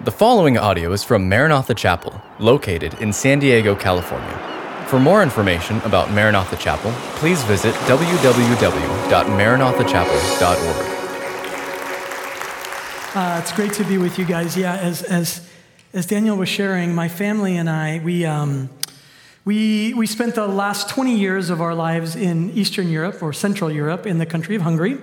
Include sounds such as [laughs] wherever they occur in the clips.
The following audio is from Maranatha Chapel, located in San Diego, California. For more information about Maranatha Chapel, please visit www.maranathachapel.org. Uh, it's great to be with you guys. Yeah, as, as, as Daniel was sharing, my family and I, we, um, we, we spent the last 20 years of our lives in Eastern Europe or Central Europe in the country of Hungary.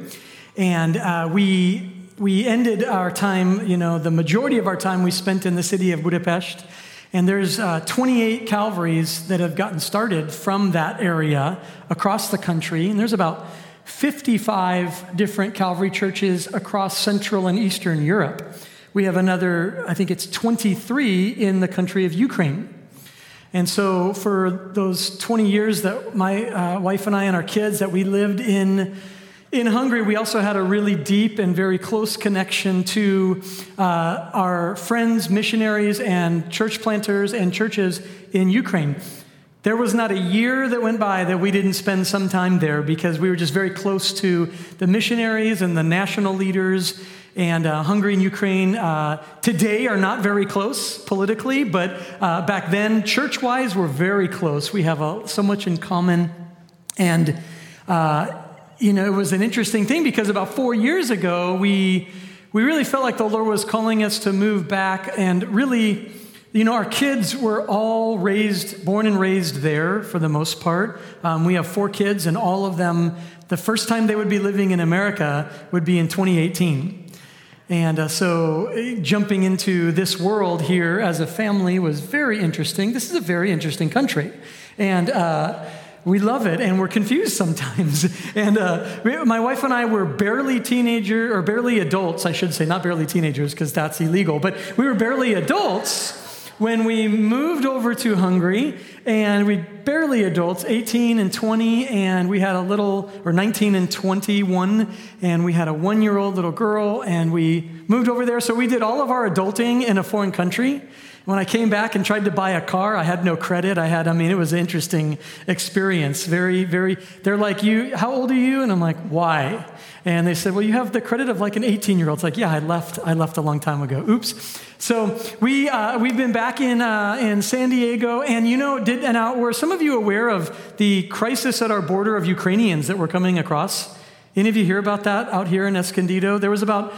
And uh, we we ended our time, you know, the majority of our time we spent in the city of Budapest. And there's uh, 28 Calvaries that have gotten started from that area across the country. And there's about 55 different Calvary churches across Central and Eastern Europe. We have another, I think it's 23 in the country of Ukraine. And so, for those 20 years that my uh, wife and I and our kids that we lived in in Hungary, we also had a really deep and very close connection to uh, our friends, missionaries, and church planters and churches in Ukraine. There was not a year that went by that we didn't spend some time there because we were just very close to the missionaries and the national leaders. And uh, Hungary and Ukraine uh, today are not very close politically, but uh, back then, church wise, we're very close. We have uh, so much in common. And uh, you know, it was an interesting thing because about four years ago, we, we really felt like the Lord was calling us to move back and really, you know, our kids were all raised, born and raised there for the most part. Um, we have four kids, and all of them, the first time they would be living in America would be in 2018. And uh, so uh, jumping into this world here as a family was very interesting. This is a very interesting country. And, uh, we love it and we're confused sometimes. [laughs] And uh, my wife and I were barely teenager or barely adults, I should say, not barely teenagers because that's illegal, but we were barely adults when we moved over to Hungary, and we barely adults, 18 and 20, and we had a little, or 19 and 21, and we had a one year old little girl, and we moved over there. So we did all of our adulting in a foreign country. When I came back and tried to buy a car, I had no credit. I had, I mean, it was an interesting experience. Very, very, they're like, you, how old are you? And I'm like, why? And they said, well, you have the credit of like an 18 year old. It's like, yeah, I left, I left a long time ago. Oops. So we, uh, we've been back in, uh, in San Diego. And you know, did, and out, were some of you aware of the crisis at our border of Ukrainians that were coming across? Any of you hear about that out here in Escondido? There was about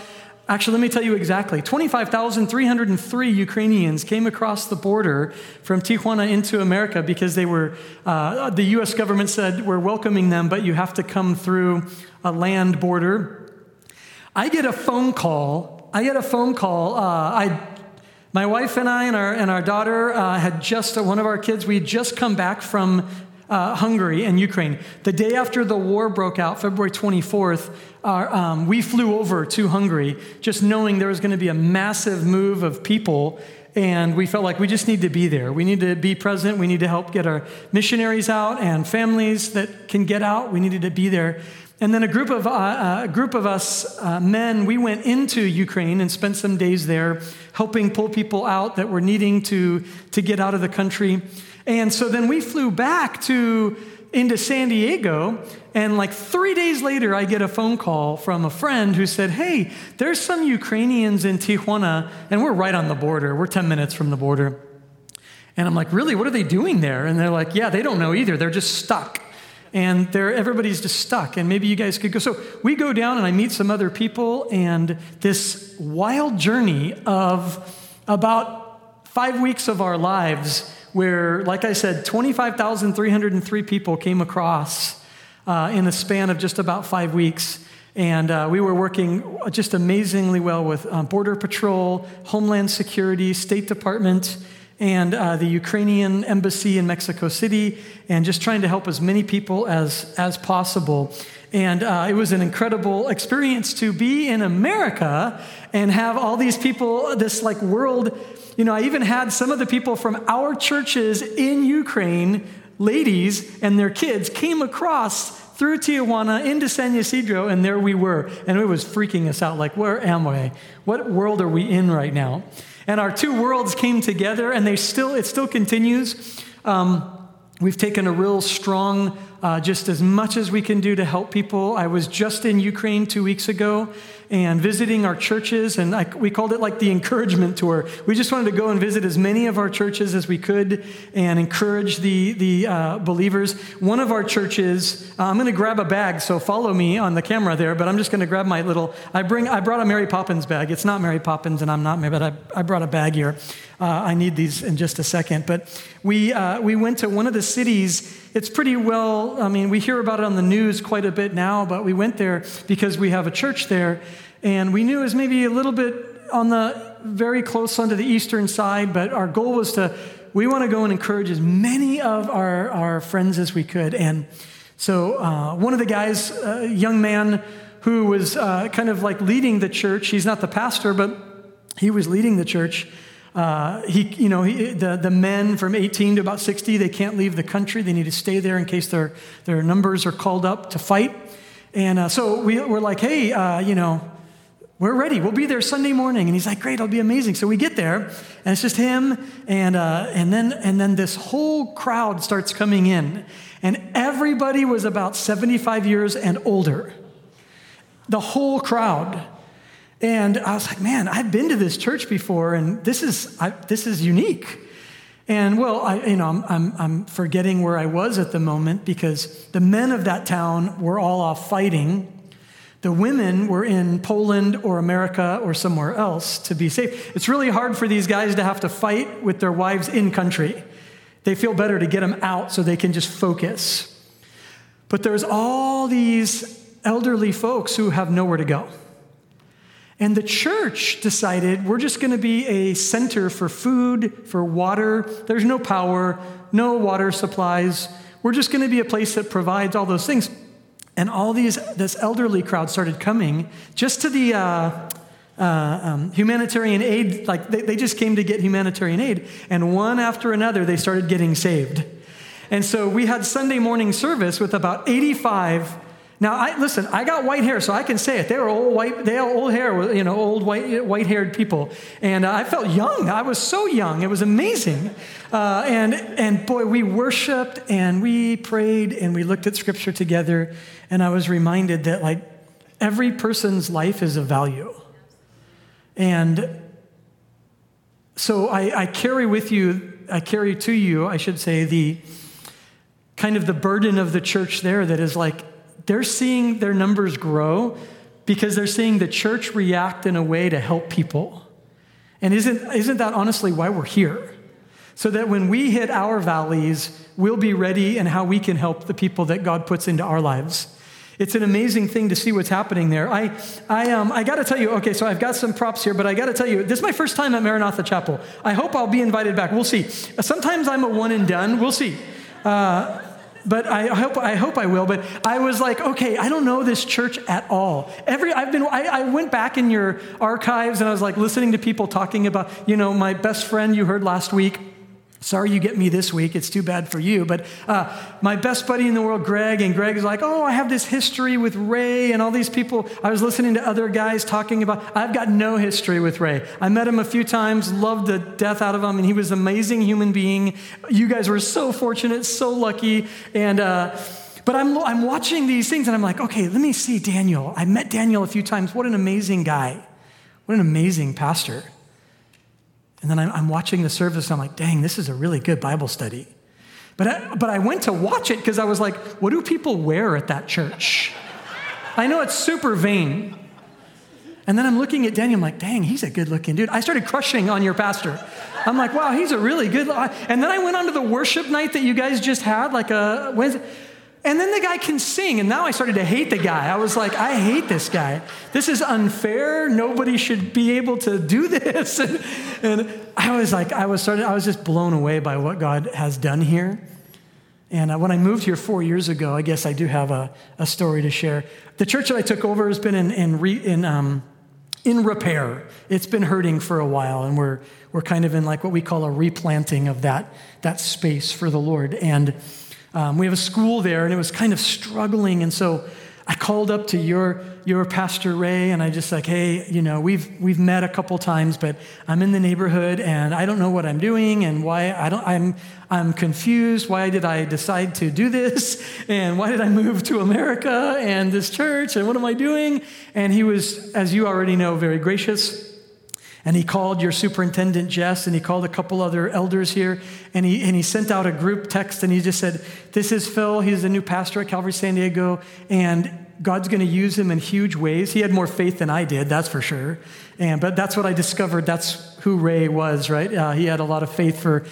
Actually, let me tell you exactly 25,303 Ukrainians came across the border from Tijuana into America because they were, uh, the US government said, We're welcoming them, but you have to come through a land border. I get a phone call. I get a phone call. Uh, I, my wife and I and our, and our daughter uh, had just, one of our kids, we had just come back from uh, Hungary and Ukraine. The day after the war broke out, February 24th, our, um, we flew over to Hungary just knowing there was going to be a massive move of people. And we felt like we just need to be there. We need to be present. We need to help get our missionaries out and families that can get out. We needed to be there. And then a group of, uh, uh, a group of us uh, men, we went into Ukraine and spent some days there helping pull people out that were needing to, to get out of the country. And so then we flew back to into San Diego, and like three days later, I get a phone call from a friend who said, Hey, there's some Ukrainians in Tijuana, and we're right on the border. We're 10 minutes from the border. And I'm like, Really? What are they doing there? And they're like, Yeah, they don't know either. They're just stuck. And they're, everybody's just stuck, and maybe you guys could go. So we go down, and I meet some other people, and this wild journey of about five weeks of our lives where, like I said, 25,303 people came across uh, in a span of just about five weeks. And uh, we were working just amazingly well with uh, Border Patrol, Homeland Security, State Department, and uh, the Ukrainian embassy in Mexico City, and just trying to help as many people as, as possible. And uh, it was an incredible experience to be in America and have all these people, this like world you know, I even had some of the people from our churches in Ukraine, ladies and their kids, came across through Tijuana into San Ysidro, and there we were. And it was freaking us out like, where am I? What world are we in right now? And our two worlds came together, and they still, it still continues. Um, We've taken a real strong, uh, just as much as we can do to help people. I was just in Ukraine two weeks ago, and visiting our churches. And I, we called it like the encouragement tour. We just wanted to go and visit as many of our churches as we could and encourage the, the uh, believers. One of our churches, uh, I'm going to grab a bag, so follow me on the camera there, but I'm just going to grab my little, I, bring, I brought a Mary Poppins bag. It's not Mary Poppins, and I'm not, Mary, but I, I brought a bag here. Uh, I need these in just a second. But we, uh, we went to one of the cities. It's pretty well, I mean, we hear about it on the news quite a bit now, but we went there because we have a church there. And we knew it was maybe a little bit on the very close onto the eastern side, but our goal was to, we want to go and encourage as many of our, our friends as we could. And so uh, one of the guys, a young man who was uh, kind of like leading the church, he's not the pastor, but he was leading the church uh, he, you know, he, the, the men from 18 to about 60, they can't leave the country. They need to stay there in case their, their numbers are called up to fight. And uh, so we, we're like, hey, uh, you know, we're ready. We'll be there Sunday morning. And he's like, great, it'll be amazing. So we get there, and it's just him, and, uh, and, then, and then this whole crowd starts coming in. And everybody was about 75 years and older. The whole crowd. And I was like, man, I've been to this church before, and this is, I, this is unique. And well, I, you know, I'm, I'm, I'm, forgetting where I was at the moment because the men of that town were all off fighting. The women were in Poland or America or somewhere else to be safe. It's really hard for these guys to have to fight with their wives in country. They feel better to get them out so they can just focus. But there's all these elderly folks who have nowhere to go. And the church decided we're just going to be a center for food, for water. There's no power, no water supplies. We're just going to be a place that provides all those things. And all these, this elderly crowd started coming just to the uh, uh, um, humanitarian aid. Like they, they just came to get humanitarian aid. And one after another, they started getting saved. And so we had Sunday morning service with about 85 now, I, listen, I got white hair, so I can say it. They were old white, they had old hair, you know, old white, white-haired people. And uh, I felt young. I was so young. It was amazing. Uh, and, and boy, we worshiped and we prayed and we looked at scripture together. And I was reminded that, like, every person's life is of value. And so I, I carry with you, I carry to you, I should say, the kind of the burden of the church there that is like, they're seeing their numbers grow because they're seeing the church react in a way to help people. And isn't, isn't that honestly why we're here? So that when we hit our valleys, we'll be ready and how we can help the people that God puts into our lives. It's an amazing thing to see what's happening there. I, I, um, I got to tell you, okay, so I've got some props here, but I got to tell you, this is my first time at Maranatha Chapel. I hope I'll be invited back. We'll see. Sometimes I'm a one and done. We'll see. Uh, but I hope, I hope I will. But I was like, okay, I don't know this church at all. Every, I've been, I, I went back in your archives and I was like listening to people talking about, you know, my best friend you heard last week Sorry you get me this week. It's too bad for you. But uh, my best buddy in the world, Greg, and Greg is like, oh, I have this history with Ray and all these people. I was listening to other guys talking about, I've got no history with Ray. I met him a few times, loved the death out of him, and he was an amazing human being. You guys were so fortunate, so lucky. And, uh, but I'm, I'm watching these things and I'm like, okay, let me see Daniel. I met Daniel a few times. What an amazing guy. What an amazing pastor. And then I'm watching the service and I'm like, dang, this is a really good Bible study. But I, but I went to watch it because I was like, what do people wear at that church? I know it's super vain. And then I'm looking at Daniel, I'm like, dang, he's a good looking dude. I started crushing on your pastor. I'm like, wow, he's a really good. And then I went on to the worship night that you guys just had, like a Wednesday. And then the guy can sing, and now I started to hate the guy. I was like, I hate this guy. This is unfair. Nobody should be able to do [laughs] this. And, and I was like, I was started, I was just blown away by what God has done here. And uh, when I moved here four years ago, I guess I do have a, a story to share. The church that I took over has been in, in, re, in, um, in repair. It's been hurting for a while, and we're, we're kind of in like what we call a replanting of that, that space for the Lord. And um, we have a school there, and it was kind of struggling. And so I called up to your, your pastor Ray and I just like, hey, you know, we've, we've met a couple times, but I'm in the neighborhood and I don't know what I'm doing and why I don't, I'm, I'm confused. Why did I decide to do this? [laughs] And why did I move to America and this church? And what am I doing? And he was, as you already know, very gracious and he called your superintendent, Jess, and he called a couple other elders here. And he, and he sent out a group text and he just said, This is Phil. He's the new pastor at Calvary San Diego. And God's going to use him in huge ways. He had more faith than I did, that's for sure. And, but that's what I discovered. That's who Ray was, right? Uh, he had a lot of faith for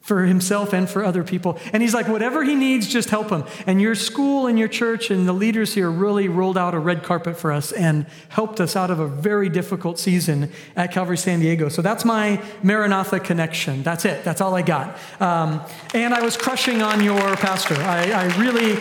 for himself and for other people. And he's like, whatever he needs, just help him. And your school and your church and the leaders here really rolled out a red carpet for us and helped us out of a very difficult season at Calvary San Diego. So that's my Maranatha connection. That's it. That's all I got. Um, and I was crushing on your pastor. I, I really,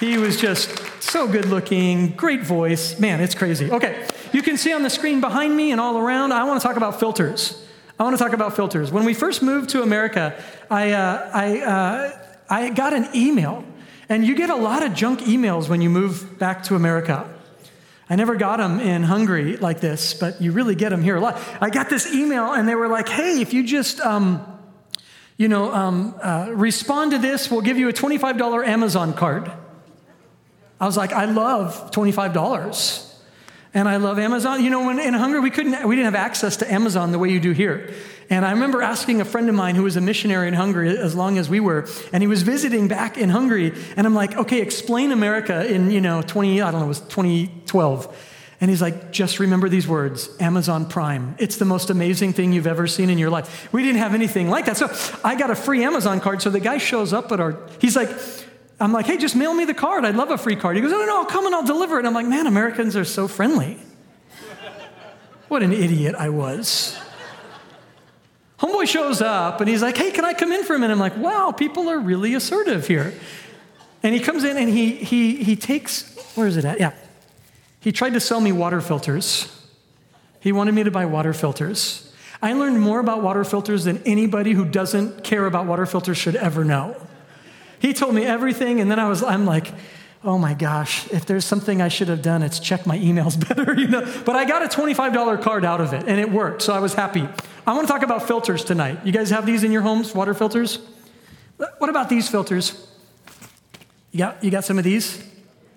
he was just so good looking, great voice. Man, it's crazy. Okay, you can see on the screen behind me and all around, I want to talk about filters. I want to talk about filters. When we first moved to America, I, uh, I, uh, I got an email, and you get a lot of junk emails when you move back to America. I never got them in Hungary like this, but you really get them here a lot. I got this email, and they were like, hey, if you just, um, you know, um, uh, respond to this, we'll give you a $25 Amazon card. I was like, I love $25 and I love Amazon. You know, when in Hungary we couldn't, we didn't have access to Amazon the way you do here. And I remember asking a friend of mine who was a missionary in Hungary as long as we were, and he was visiting back in Hungary, and I'm like, okay, explain America in you know 20, I don't know, it was 2012. And he's like, just remember these words Amazon Prime. It's the most amazing thing you've ever seen in your life. We didn't have anything like that. So I got a free Amazon card. So the guy shows up at our, he's like, I'm like, hey, just mail me the card. I'd love a free card. He goes, oh, no, no, I'll come and I'll deliver it. I'm like, man, Americans are so friendly. what an idiot I was. Homeboy shows up and he's like, hey, can I come in for a minute? I'm like, wow, people are really assertive here. And he comes in and he, he, he takes, where is it at? Yeah. He tried to sell me water filters. He wanted me to buy water filters. I learned more about water filters than anybody who doesn't care about water filters should ever know. He told me everything, and then I was, I'm like, oh my gosh, if there's something I should have done, it's check my emails [laughs] better, you know. But I got a $25 card out of it, and it worked, so I was happy. I want to talk about filters tonight. You guys have these in your homes, water filters? What about these filters? You got, you got some of these?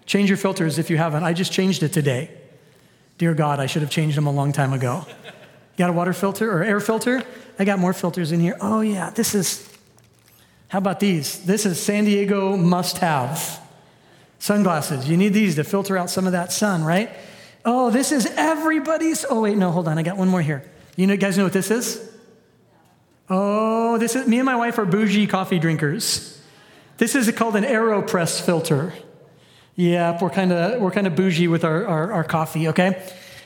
Change your filters if you haven't. I just changed it today. Dear God, I should have changed them a long time ago. You got a water filter or air filter? I got more filters in here. Oh, yeah, this is how about these? This is San Diego must have. Sunglasses. You need these to filter out some of that sun, right? Oh, this is everybody's. Oh, wait, no, hold on. I got one more here. You know, guys know what this is? Oh, this is me and my wife are bougie coffee drinkers. This is called an AeroPress filter. Yeah, we're kind of we're kind of bougie with our, our, our coffee, okay?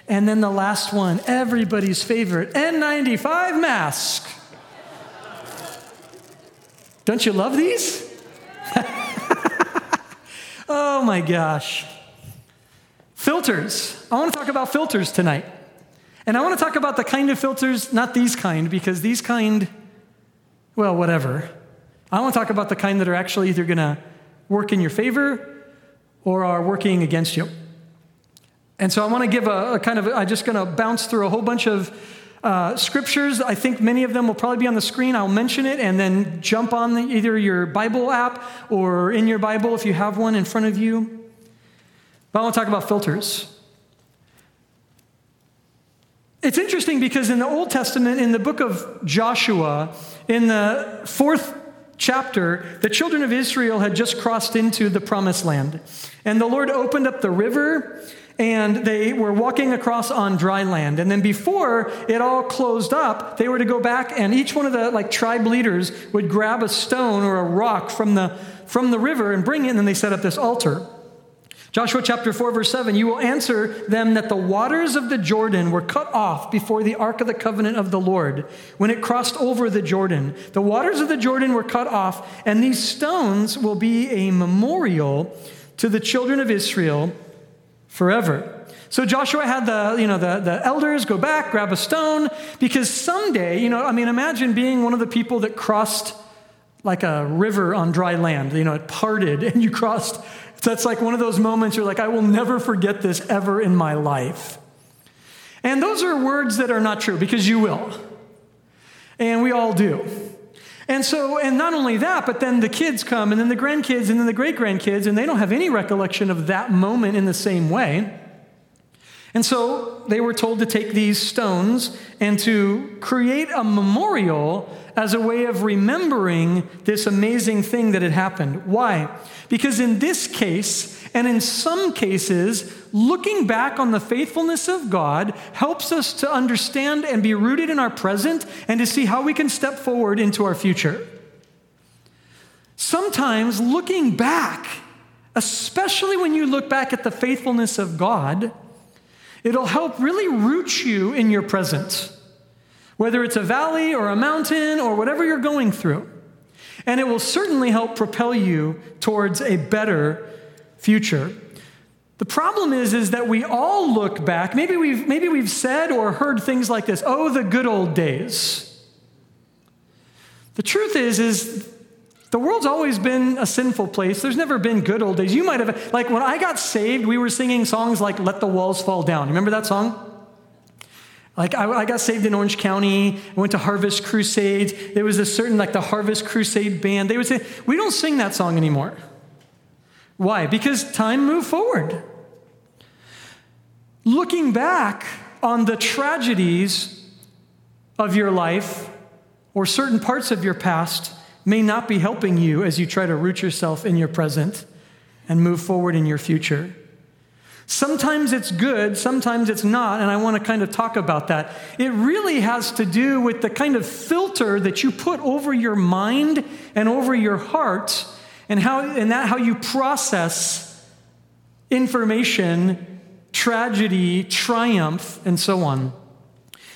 And then the last one, everybody's favorite N95 mask. Don't you love these? [laughs] oh my gosh. Filters. I want to talk about filters tonight. And I want to talk about the kind of filters, not these kind, because these kind, well, whatever. I want to talk about the kind that are actually either going to work in your favor or are working against you. And so I want to give a, a kind of, I'm just going to bounce through a whole bunch of uh, scriptures, I think many of them will probably be on the screen. I'll mention it and then jump on the, either your Bible app or in your Bible if you have one in front of you. But I want to talk about filters. It's interesting because in the Old Testament, in the book of Joshua, in the fourth chapter, the children of Israel had just crossed into the promised land. And the Lord opened up the river and they were walking across on dry land. And then before it all closed up, they were to go back, and each one of the like tribe leaders would grab a stone or a rock from the from the river and bring it, and then they set up this altar. Joshua chapter 4, verse 7 You will answer them that the waters of the Jordan were cut off before the ark of the covenant of the Lord when it crossed over the Jordan. The waters of the Jordan were cut off, and these stones will be a memorial to the children of Israel forever. So Joshua had the, you know, the, the elders go back, grab a stone, because someday, you know, I mean, imagine being one of the people that crossed like a river on dry land. You know, it parted and you crossed. That's like one of those moments you're like, I will never forget this ever in my life. And those are words that are not true because you will. And we all do. And so, and not only that, but then the kids come, and then the grandkids, and then the great grandkids, and they don't have any recollection of that moment in the same way. And so they were told to take these stones and to create a memorial as a way of remembering this amazing thing that had happened. Why? Because in this case, and in some cases, looking back on the faithfulness of God helps us to understand and be rooted in our present and to see how we can step forward into our future. Sometimes looking back, especially when you look back at the faithfulness of God, It'll help really root you in your present, whether it's a valley or a mountain or whatever you're going through. And it will certainly help propel you towards a better future. The problem is, is that we all look back. Maybe we've, maybe we've said or heard things like this, oh, the good old days. The truth is, is the world's always been a sinful place. There's never been good old days. You might have, like when I got saved, we were singing songs like Let the Walls Fall Down. Remember that song? Like I, I got saved in Orange County, I went to Harvest Crusades. There was a certain, like the Harvest Crusade band. They would say, We don't sing that song anymore. Why? Because time moved forward. Looking back on the tragedies of your life or certain parts of your past may not be helping you as you try to root yourself in your present and move forward in your future. Sometimes it's good, sometimes it's not, and I want to kind of talk about that. It really has to do with the kind of filter that you put over your mind and over your heart and how and that how you process information, tragedy, triumph, and so on.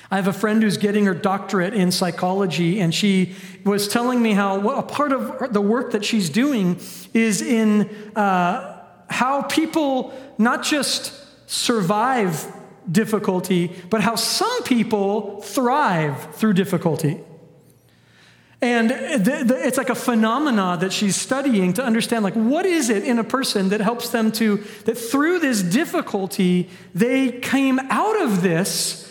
I have a friend who's getting her doctorate in psychology, and she was telling me how a part of the work that she's doing is in uh, how people not just survive difficulty, but how some people thrive through difficulty. And it's like a phenomena that she's studying to understand like what is it in a person that helps them to that through this difficulty they came out of this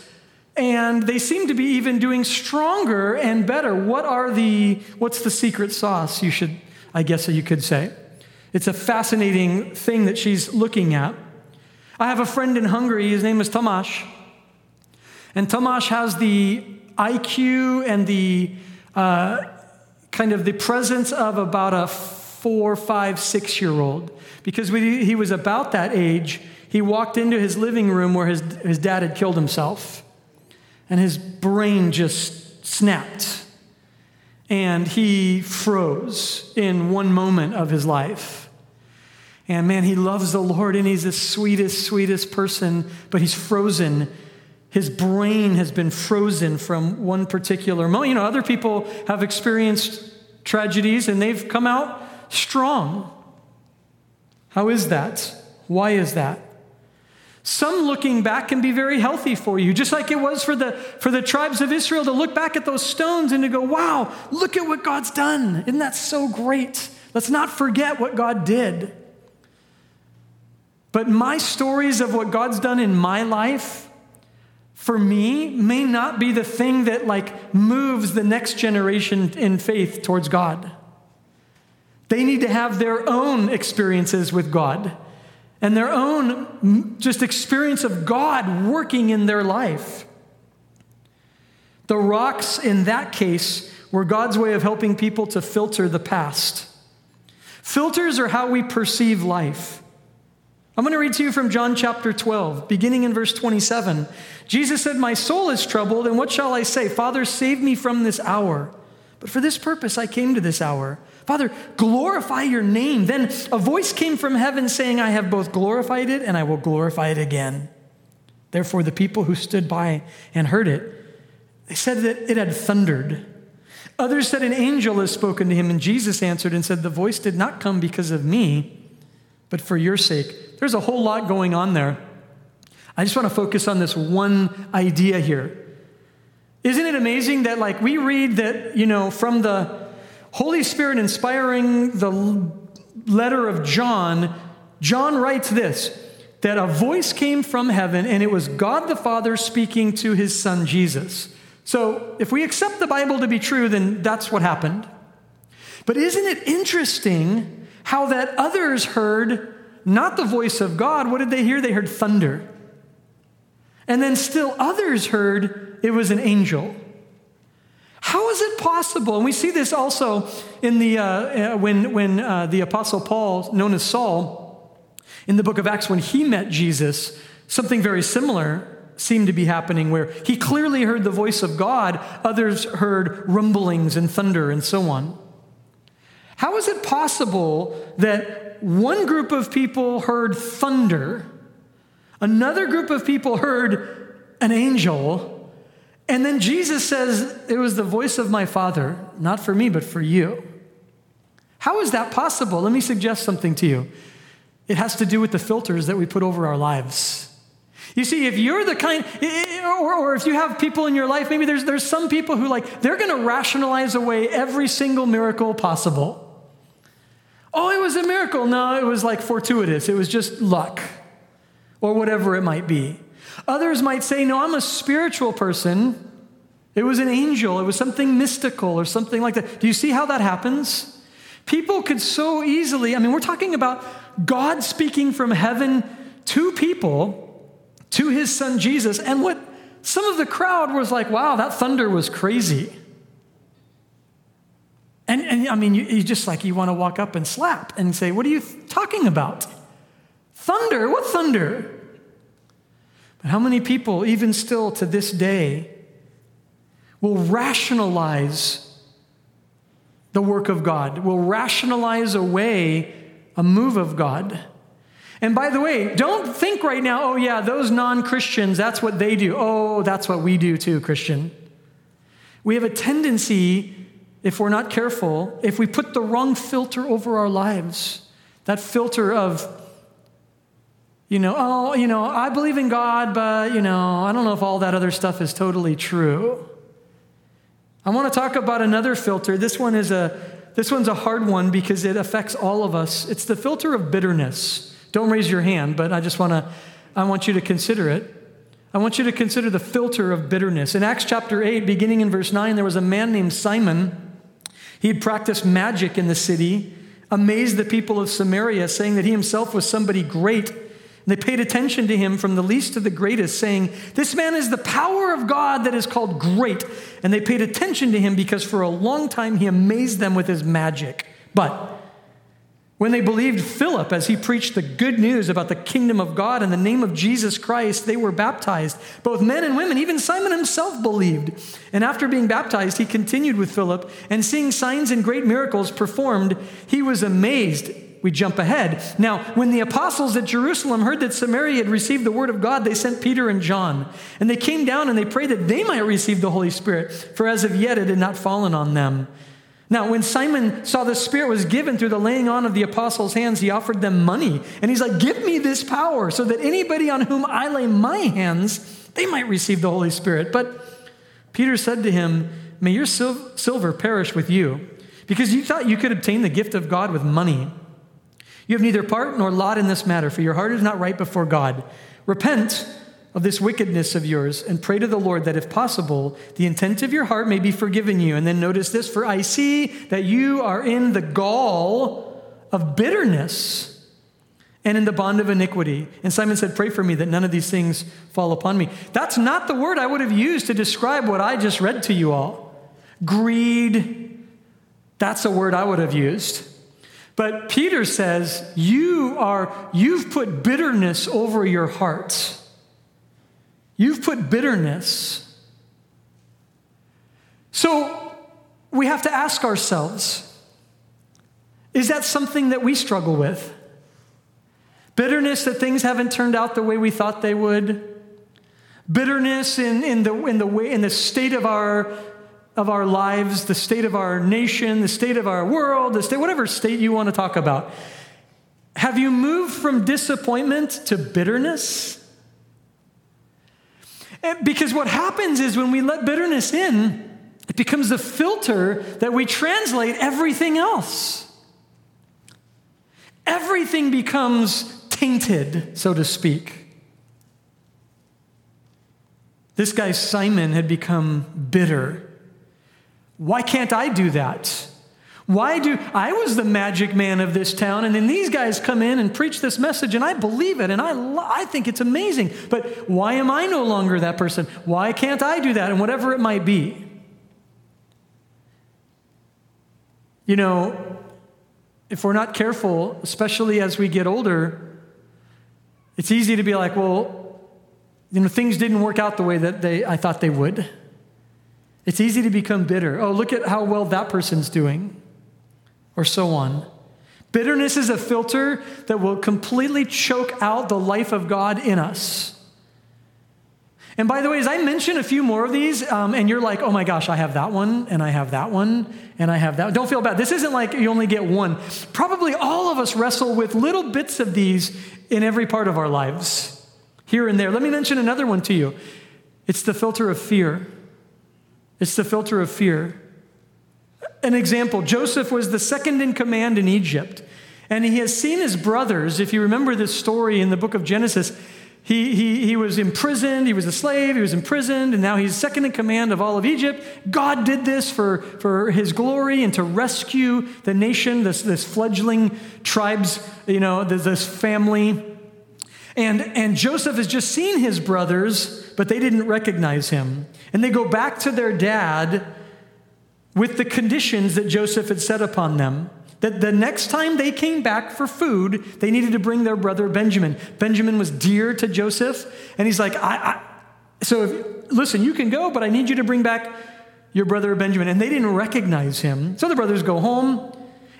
and they seem to be even doing stronger and better. What are the, what's the secret sauce, you should, I guess you could say? It's a fascinating thing that she's looking at. I have a friend in Hungary, his name is Tomasz. And Tomasz has the IQ and the uh, kind of the presence of about a four, five, six year old. Because when he was about that age, he walked into his living room where his, his dad had killed himself and his brain just snapped. And he froze in one moment of his life. And man, he loves the Lord and he's the sweetest, sweetest person, but he's frozen. His brain has been frozen from one particular moment. You know, other people have experienced tragedies and they've come out strong. How is that? Why is that? Some looking back can be very healthy for you, just like it was for the, for the tribes of Israel to look back at those stones and to go, wow, look at what God's done. Isn't that so great? Let's not forget what God did. But my stories of what God's done in my life, for me, may not be the thing that like moves the next generation in faith towards God. They need to have their own experiences with God and their own just experience of God working in their life. The rocks in that case were God's way of helping people to filter the past. Filters are how we perceive life. I'm going to read to you from John chapter 12, beginning in verse 27. Jesus said, My soul is troubled, and what shall I say? Father, save me from this hour. But for this purpose I came to this hour. Father, glorify your name. Then a voice came from heaven saying, I have both glorified it and I will glorify it again. Therefore, the people who stood by and heard it, they said that it had thundered. Others said, An angel has spoken to him. And Jesus answered and said, The voice did not come because of me, but for your sake. There's a whole lot going on there. I just want to focus on this one idea here. Isn't it amazing that, like, we read that, you know, from the Holy Spirit inspiring the letter of John, John writes this that a voice came from heaven and it was God the Father speaking to his son Jesus. So if we accept the Bible to be true, then that's what happened. But isn't it interesting how that others heard not the voice of God? What did they hear? They heard thunder. And then still others heard it was an angel. How is it possible? And we see this also in the, uh, uh, when, when uh, the Apostle Paul, known as Saul, in the book of Acts, when he met Jesus, something very similar seemed to be happening where he clearly heard the voice of God, others heard rumblings and thunder and so on. How is it possible that one group of people heard thunder, another group of people heard an angel, and then Jesus says, It was the voice of my Father, not for me, but for you? How is that possible? Let me suggest something to you. It has to do with the filters that we put over our lives. You see, if you're the kind, or, or if you have people in your life, maybe there's, there's some people who like, they're going to rationalize away every single miracle possible. Oh, it was a miracle. No, it was like fortuitous. It was just luck or whatever it might be. Others might say, no, I'm a spiritual person. It was an angel. It was something mystical or something like that. Do you see how that happens? People could so easily, I mean, we're talking about God speaking from heaven to people to his son Jesus. And what some of the crowd was like, wow, that thunder was crazy. And, and I mean, you, you just like, you want to walk up and slap and say, what are you talking about? Thunder? What thunder? But how many people, even still to this day, will rationalize the work of God, will rationalize away a move of God? And by the way, don't think right now, oh, yeah, those non Christians, that's what they do. Oh, that's what we do too, Christian. We have a tendency, if we're not careful, if we put the wrong filter over our lives, that filter of, you know, oh, you know, I believe in God, but, you know, I don't know if all that other stuff is totally true. I want to talk about another filter. This one is a this one's a hard one because it affects all of us. It's the filter of bitterness. Don't raise your hand, but I just want to, I want you to consider it. I want you to consider the filter of bitterness. In Acts chapter 8, beginning in verse 9, there was a man named Simon. He had practiced magic in the city, amazed the people of Samaria, saying that he himself was somebody great. They paid attention to him from the least to the greatest, saying, This man is the power of God that is called great. And they paid attention to him because for a long time he amazed them with his magic. But when they believed Philip as he preached the good news about the kingdom of God in the name of Jesus Christ, they were baptized. Both men and women, even Simon himself believed. And after being baptized, he continued with Philip, and seeing signs and great miracles performed, he was amazed. We jump ahead. Now, when the apostles at Jerusalem heard that Samaria had received the word of God, they sent Peter and John. And they came down and they prayed that they might receive the Holy Spirit, for as of yet it had not fallen on them. Now, when Simon saw the Spirit was given through the laying on of the apostles' hands, he offered them money. And he's like, Give me this power so that anybody on whom I lay my hands, they might receive the Holy Spirit. But Peter said to him, May your sil- silver perish with you, because you thought you could obtain the gift of God with money. You have neither part nor lot in this matter, for your heart is not right before God. Repent of this wickedness of yours and pray to the Lord that if possible, the intent of your heart may be forgiven you. And then notice this for I see that you are in the gall of bitterness and in the bond of iniquity. And Simon said, Pray for me that none of these things fall upon me. That's not the word I would have used to describe what I just read to you all. Greed, that's a word I would have used. But Peter says, You are, you've put bitterness over your hearts. You've put bitterness. So we have to ask ourselves is that something that we struggle with? Bitterness that things haven't turned out the way we thought they would. Bitterness in, in, the, in, the, way, in the state of our, of our lives, the state of our nation, the state of our world, the state, whatever state you want to talk about. Have you moved from disappointment to bitterness? Because what happens is when we let bitterness in, It becomes the filter that we translate everything else. Everything becomes tainted, so to speak. This guy, Simon, had become bitter. Why can't I do that? Why do I was the magic man of this town, and then these guys come in and preach this message, and I believe it, and I, I think it's amazing. But why am I no longer that person? Why can't I do that? And whatever it might be. You know, if we're not careful, especially as we get older, it's easy to be like, well, you know, things didn't work out the way that they, I thought they would. It's easy to become bitter. Oh, look at how well that person's doing or so on. Bitterness is a filter that will completely choke out the life of God in us. And by the way, as I mention a few more of these, um, and you're like, oh my gosh, I have that one, and I have that one, and I have that. Don't feel bad. This isn't like you only get one. Probably all of us wrestle with little bits of these in every part of our lives, here and there. Let me mention another one to you it's the filter of fear. It's the filter of fear. An example Joseph was the second in command in Egypt, and he has seen his brothers. If you remember this story in the book of Genesis, he, he, he was imprisoned, he was a slave, he was imprisoned, and now he's second in command of all of Egypt. God did this for, for his glory and to rescue the nation, this, this fledgling tribes, you know, this family. And, and Joseph has just seen his brothers, but they didn't recognize him. And they go back to their dad with the conditions that Joseph had set upon them. That the next time they came back for food, they needed to bring their brother Benjamin. Benjamin was dear to Joseph, and he's like, I, I so if, listen, you can go, but I need you to bring back your brother Benjamin. And they didn't recognize him. So the brothers go home,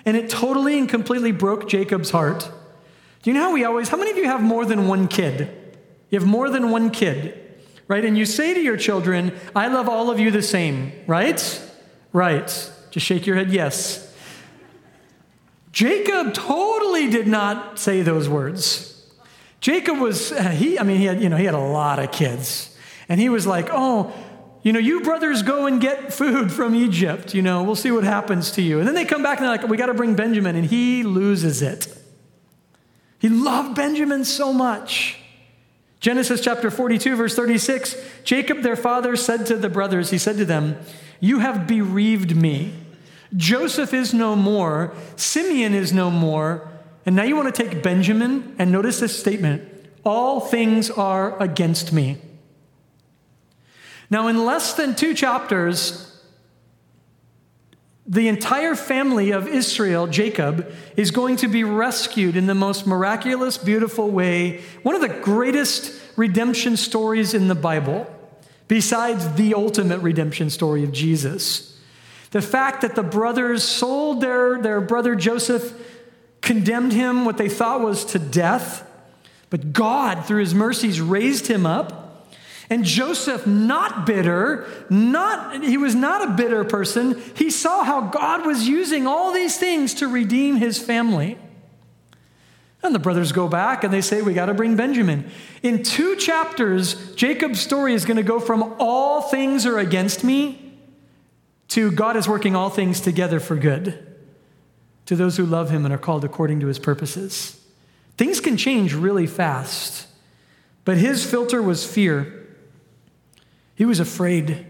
and it totally and completely broke Jacob's heart. Do you know how we always, how many of you have more than one kid? You have more than one kid, right? And you say to your children, I love all of you the same, right? Right. Just shake your head, yes. Jacob totally did not say those words. Jacob was, uh, he, I mean, he had, you know, he had a lot of kids. And he was like, oh, you know, you brothers go and get food from Egypt. You know, we'll see what happens to you. And then they come back and they're like, we got to bring Benjamin. And he loses it. He loved Benjamin so much. Genesis chapter 42, verse 36 Jacob, their father, said to the brothers, he said to them, You have bereaved me. Joseph is no more, Simeon is no more. And now you want to take Benjamin and notice this statement all things are against me. Now, in less than two chapters, the entire family of Israel, Jacob, is going to be rescued in the most miraculous, beautiful way. One of the greatest redemption stories in the Bible, besides the ultimate redemption story of Jesus. The fact that the brothers sold their, their brother Joseph, condemned him, what they thought was to death, but God, through his mercies, raised him up and Joseph, not bitter, not, he was not a bitter person. He saw how God was using all these things to redeem his family. And the brothers go back and they say, We got to bring Benjamin. In two chapters, Jacob's story is going to go from all things are against me to God is working all things together for good to those who love him and are called according to his purposes. Things can change really fast, but his filter was fear. He was afraid.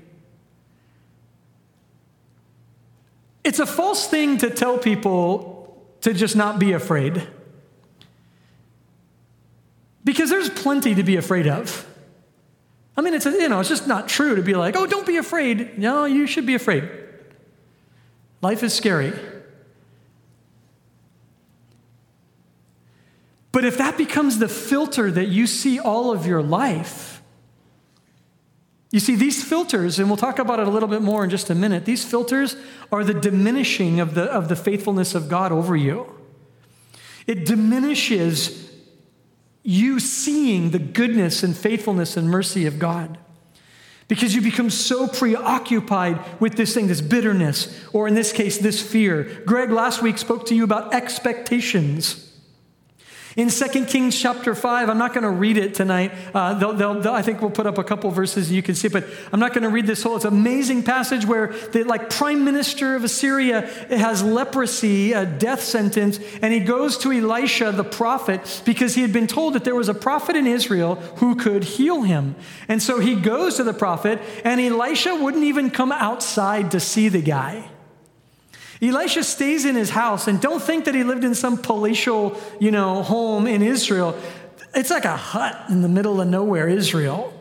It's a false thing to tell people to just not be afraid. Because there's plenty to be afraid of. I mean, it's, a, you know, it's just not true to be like, oh, don't be afraid. No, you should be afraid. Life is scary. But if that becomes the filter that you see all of your life, you see, these filters, and we'll talk about it a little bit more in just a minute, these filters are the diminishing of the, of the faithfulness of God over you. It diminishes you seeing the goodness and faithfulness and mercy of God because you become so preoccupied with this thing, this bitterness, or in this case, this fear. Greg last week spoke to you about expectations. In 2 Kings chapter 5, I'm not going to read it tonight. Uh, they'll, they'll, they'll, I think we'll put up a couple verses you can see but I'm not going to read this whole. It's an amazing passage where the like prime minister of Assyria has leprosy, a death sentence, and he goes to Elisha the prophet because he had been told that there was a prophet in Israel who could heal him. And so he goes to the prophet, and Elisha wouldn't even come outside to see the guy. Elisha stays in his house, and don't think that he lived in some palatial, you know, home in Israel. It's like a hut in the middle of nowhere, Israel.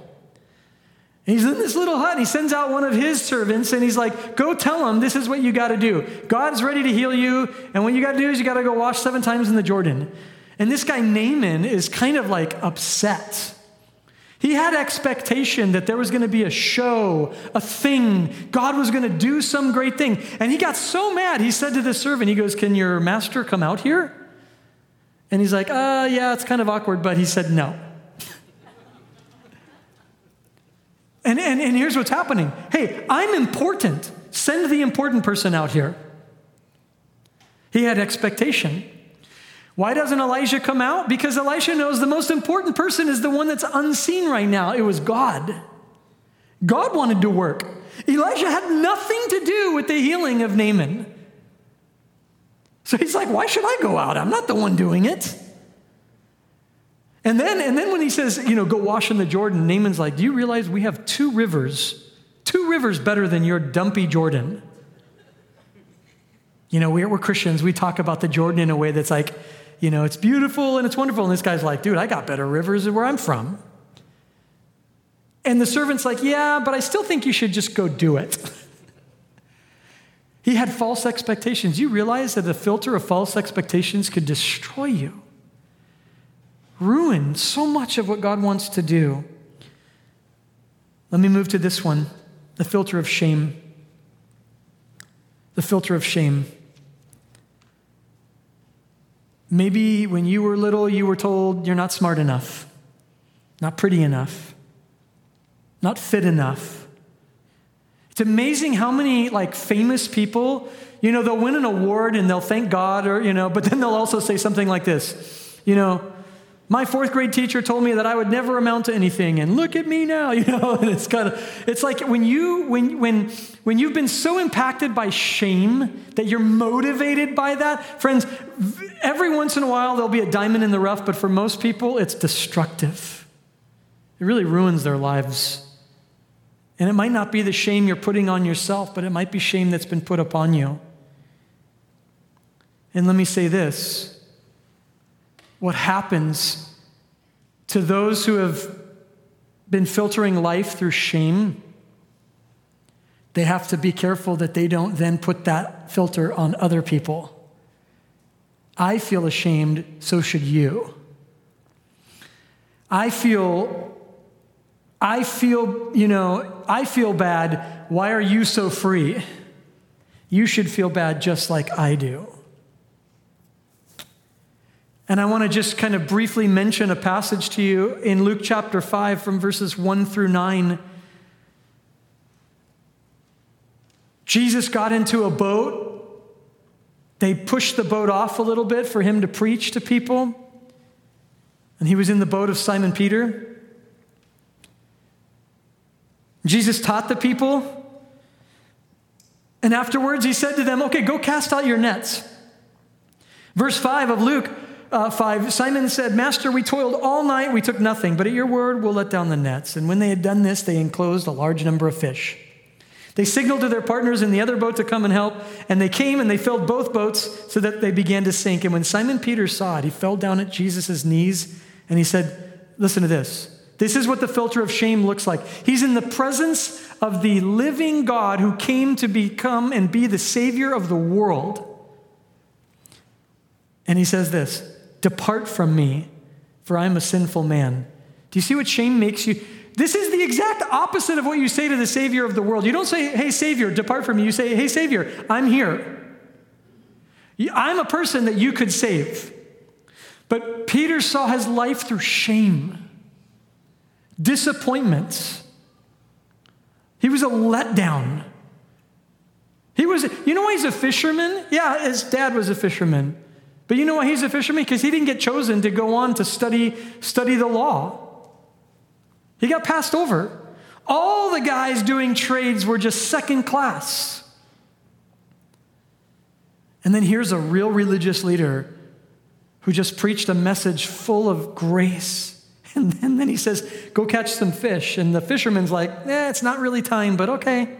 he's in this little hut. He sends out one of his servants, and he's like, "Go tell him this is what you got to do. God's ready to heal you, and what you got to do is you got to go wash seven times in the Jordan." And this guy Naaman is kind of like upset he had expectation that there was going to be a show, a thing. God was going to do some great thing. And he got so mad, he said to the servant, he goes, Can your master come out here? And he's like, Uh, yeah, it's kind of awkward, but he said no. [laughs] and, and, and here's what's happening hey, I'm important. Send the important person out here. He had expectation. Why doesn't Elijah come out? Because Elisha knows the most important person is the one that's unseen right now. It was God. God wanted to work. Elijah had nothing to do with the healing of Naaman. So he's like, why should I go out? I'm not the one doing it. And then, and then when he says, you know, go wash in the Jordan, Naaman's like, do you realize we have two rivers, two rivers better than your dumpy Jordan? You know, we're, we're Christians. We talk about the Jordan in a way that's like, you know, it's beautiful and it's wonderful. And this guy's like, dude, I got better rivers where I'm from. And the servant's like, yeah, but I still think you should just go do it. [laughs] he had false expectations. You realize that the filter of false expectations could destroy you, ruin so much of what God wants to do. Let me move to this one the filter of shame. The filter of shame. Maybe when you were little, you were told you're not smart enough, not pretty enough, not fit enough. It's amazing how many like famous people, you know, they'll win an award and they'll thank God or, you know, but then they'll also say something like this, you know, my fourth grade teacher told me that I would never amount to anything, and look at me now, [laughs] you know. And it's kind of, it's like when you when when when you've been so impacted by shame that you're motivated by that, friends. Every once in a while there'll be a diamond in the rough, but for most people it's destructive. It really ruins their lives. And it might not be the shame you're putting on yourself, but it might be shame that's been put upon you. And let me say this what happens to those who have been filtering life through shame. They have to be careful that they don't then put that filter on other people. I feel ashamed, so should you. I feel I feel, you know, I feel bad. Why are you so free? You should feel bad just like I do. And I want to just kind of briefly mention a passage to you in Luke chapter 5 from verses 1 through 9. Jesus got into a boat. They pushed the boat off a little bit for him to preach to people. And he was in the boat of Simon Peter. Jesus taught the people. And afterwards, he said to them, Okay, go cast out your nets. Verse 5 of Luke uh, 5, Simon said, Master, we toiled all night, we took nothing, but at your word we'll let down the nets. And when they had done this, they enclosed a large number of fish. They signaled to their partners in the other boat to come and help, and they came and they filled both boats so that they began to sink. And when Simon Peter saw it, he fell down at Jesus' knees and he said, Listen to this. This is what the filter of shame looks like. He's in the presence of the living God who came to become and be the Savior of the world. And he says this Depart from me, for I am a sinful man. Do you see what shame makes you? This is the exact opposite of what you say to the Savior of the world. You don't say, Hey, Savior, depart from me. You say, Hey, Savior, I'm here. I'm a person that you could save. But Peter saw his life through shame, disappointments. He was a letdown. He was, you know why he's a fisherman? Yeah, his dad was a fisherman. But you know why he's a fisherman? Because he didn't get chosen to go on to study, study the law. He got passed over. All the guys doing trades were just second class. And then here's a real religious leader who just preached a message full of grace. [laughs] And then, and then he says, Go catch some fish. And the fisherman's like, Eh, it's not really time, but okay.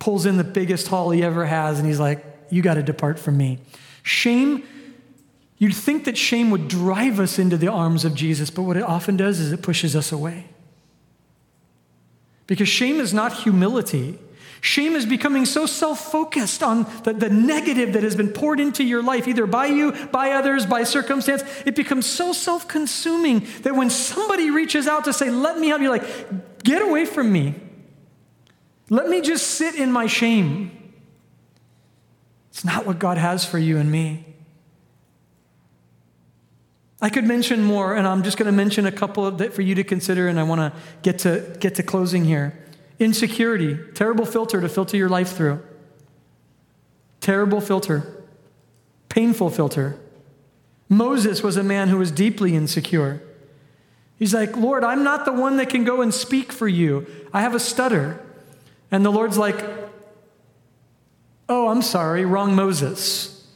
Pulls in the biggest haul he ever has, and he's like, You got to depart from me. Shame, you'd think that shame would drive us into the arms of Jesus, but what it often does is it pushes us away. Because shame is not humility. Shame is becoming so self focused on the, the, negative that has been poured into your life, either by you, by others, by circumstance. It becomes so self consuming that when somebody reaches out to say, Let me help you, like, get away from me. Let me just sit in my shame. It's not what God has for you and me. I could mention more, and I'm just going to mention a couple that for you to consider, and I want to get to get to closing here. Insecurity, terrible filter to filter your life through. Terrible filter, painful filter. Moses was a man who was deeply insecure. He's like, Lord, I'm not the one that can go and speak for you. I have a stutter. And the Lord's like, Oh, I'm sorry, wrong Moses.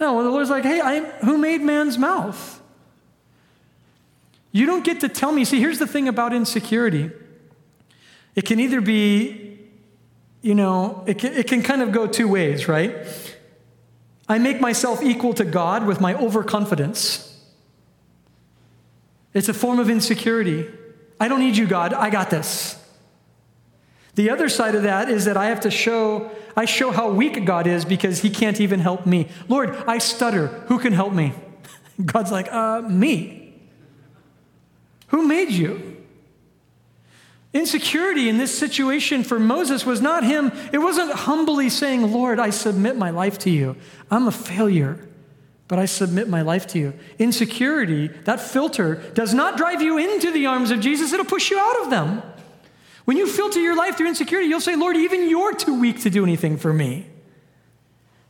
No, the Lord's like, hey, I, who made man's mouth? You don't get to tell me. See, here's the thing about insecurity it can either be, you know, it can, it can kind of go two ways, right? I make myself equal to God with my overconfidence. It's a form of insecurity. I don't need you, God. I got this. The other side of that is that I have to show, I show how weak God is because he can't even help me. Lord, I stutter. Who can help me? [laughs] God's like, uh, me. Who made you? Insecurity in this situation for Moses was not him, it wasn't humbly saying, Lord, I submit my life to you. I'm a failure, but I submit my life to you. Insecurity, that filter, does not drive you into the arms of Jesus, it'll push you out of them. When you filter your life through insecurity, you'll say, Lord, even you're too weak to do anything for me.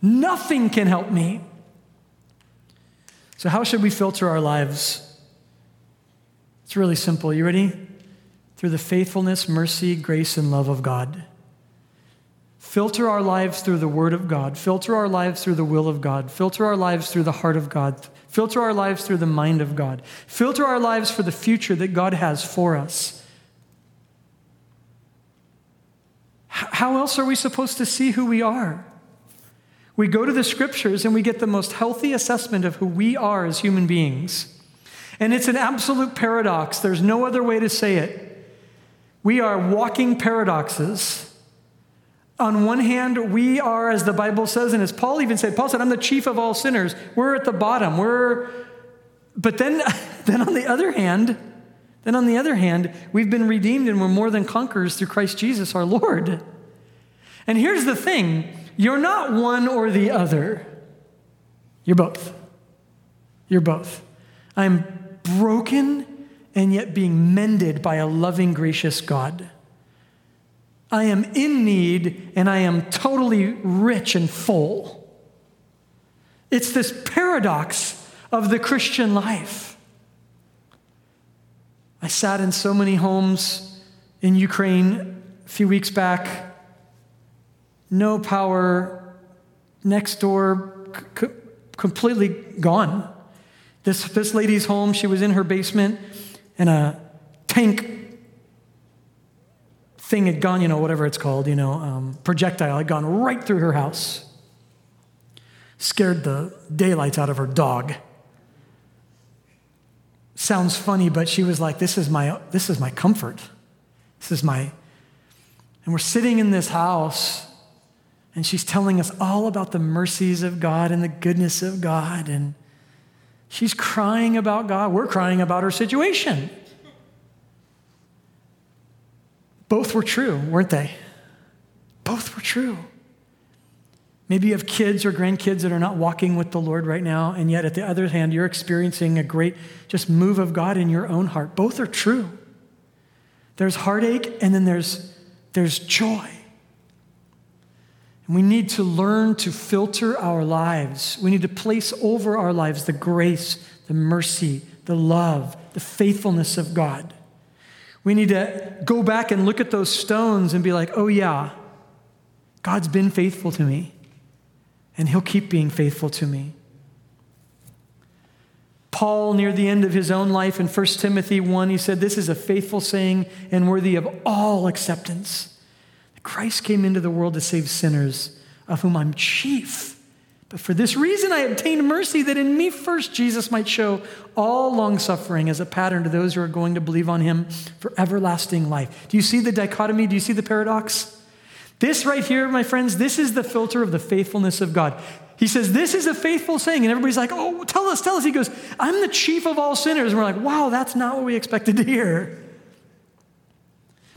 Nothing can help me. So, how should we filter our lives? It's really simple. You ready? Through the faithfulness, mercy, grace, and love of God. Filter our lives through the Word of God. Filter our lives through the will of God. Filter our lives through the heart of God. Filter our lives through the mind of God. Filter our lives for the future that God has for us. How else are we supposed to see who we are? We go to the scriptures and we get the most healthy assessment of who we are as human beings. And it's an absolute paradox. There's no other way to say it. We are walking paradoxes. On one hand, we are, as the Bible says, and as Paul even said, Paul said, I'm the chief of all sinners. We're at the bottom. We're, but then, [laughs] then on the other hand, then, on the other hand, we've been redeemed and we're more than conquerors through Christ Jesus our Lord. And here's the thing you're not one or the other, you're both. You're both. I'm broken and yet being mended by a loving, gracious God. I am in need and I am totally rich and full. It's this paradox of the Christian life. I sat in so many homes in Ukraine a few weeks back. No power, next door, c- completely gone. This, this lady's home, she was in her basement, and a tank thing had gone, you know, whatever it's called, you know, um, projectile had gone right through her house. Scared the daylights out of her dog sounds funny, but she was like, This is my, this is my comfort. This is my. And we're sitting in this house, and she's telling us all about the mercies of God and the goodness of God. And she's crying about God. We're crying about her situation. Both were true, weren't they? Both were true. Maybe you have kids or grandkids that are not walking with the Lord right now, and yet at the other hand, you're experiencing a great just move of God in your own heart. Both are true. There's heartache, and then there's, there's joy. And we need to learn to filter our lives. We need to place over our lives the grace, the mercy, the love, the faithfulness of God. We need to go back and look at those stones and be like, oh, yeah, God's been faithful to me, and He'll keep being faithful to me. Paul, near the end of his own life in 1 Timothy 1, he said, This is a faithful saying and worthy of all acceptance. Christ came into the world to save sinners, of whom I'm chief. But for this reason I obtained mercy, that in me first Jesus might show all long suffering as a pattern to those who are going to believe on him for everlasting life. Do you see the dichotomy? Do you see the paradox? This right here, my friends, this is the filter of the faithfulness of God. He says, This is a faithful saying. And everybody's like, Oh, tell us, tell us. He goes, I'm the chief of all sinners. And we're like, Wow, that's not what we expected to hear.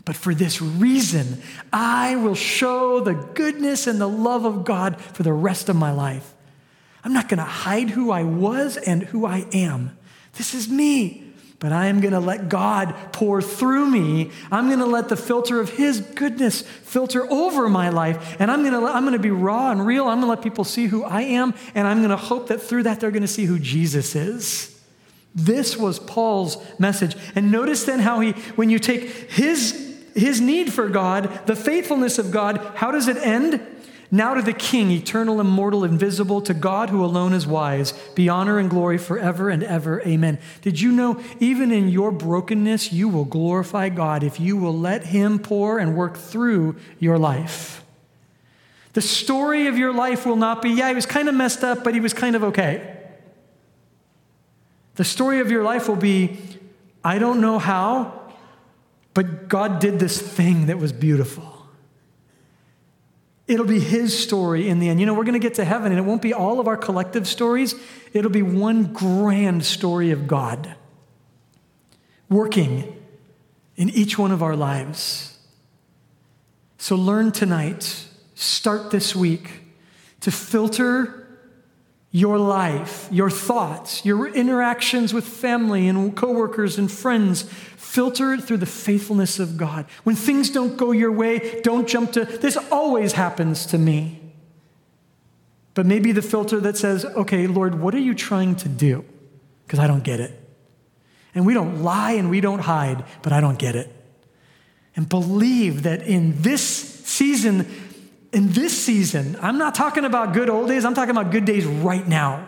But for this reason, I will show the goodness and the love of God for the rest of my life. I'm not going to hide who I was and who I am. This is me. But I am going to let God pour through me. I'm going to let the filter of His goodness filter over my life. And I'm going, to let, I'm going to be raw and real. I'm going to let people see who I am. And I'm going to hope that through that, they're going to see who Jesus is. This was Paul's message. And notice then how he, when you take his his need for God, the faithfulness of God, how does it end? Now to the King, eternal, immortal, invisible, to God who alone is wise, be honor and glory forever and ever. Amen. Did you know, even in your brokenness, you will glorify God if you will let Him pour and work through your life? The story of your life will not be, yeah, he was kind of messed up, but he was kind of okay. The story of your life will be, I don't know how, but God did this thing that was beautiful. It'll be His story in the end. You know, we're going to get to heaven, and it won't be all of our collective stories, it'll be one grand story of God working in each one of our lives. So learn tonight, start this week to filter your life, your thoughts, your interactions with family and coworkers and friends, filter it through the faithfulness of God. When things don't go your way, don't jump to, this always happens to me. But maybe the filter that says, okay, Lord, what are you trying to do? Because I don't get it. And we don't lie and we don't hide, but I don't get it. And believe that in this season, in this season, I'm not talking about good old days, I'm talking about good days right now.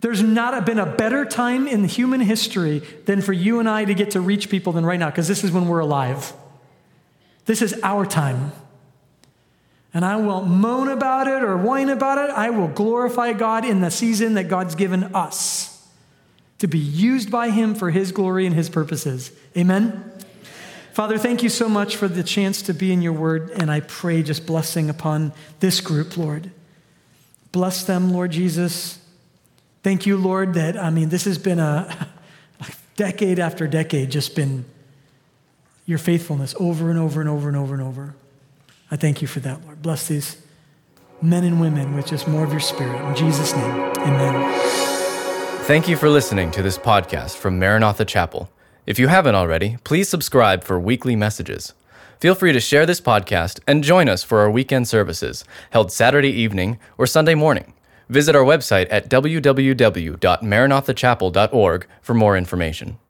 There's not been a better time in human history than for you and I to get to reach people than right now, because this is when we're alive. This is our time. And I won't moan about it or whine about it. I will glorify God in the season that God's given us to be used by Him for His glory and His purposes. Amen? Father, thank you so much for the chance to be in your word, and I pray just blessing upon this group, Lord. Bless them, Lord Jesus. Thank you, Lord, that, I mean, this has been a [laughs] decade after decade, just been your faithfulness over and over and over and over and over. I thank you for that, Lord. Bless these men and women with just more of your spirit. In Jesus' name, amen. Thank you for listening to this podcast from Maranatha Chapel. If you haven't already, please subscribe for weekly messages. Feel free to share this podcast and join us for our weekend services, held Saturday evening or Sunday morning. Visit our website at www.maranathachapel.org for more information.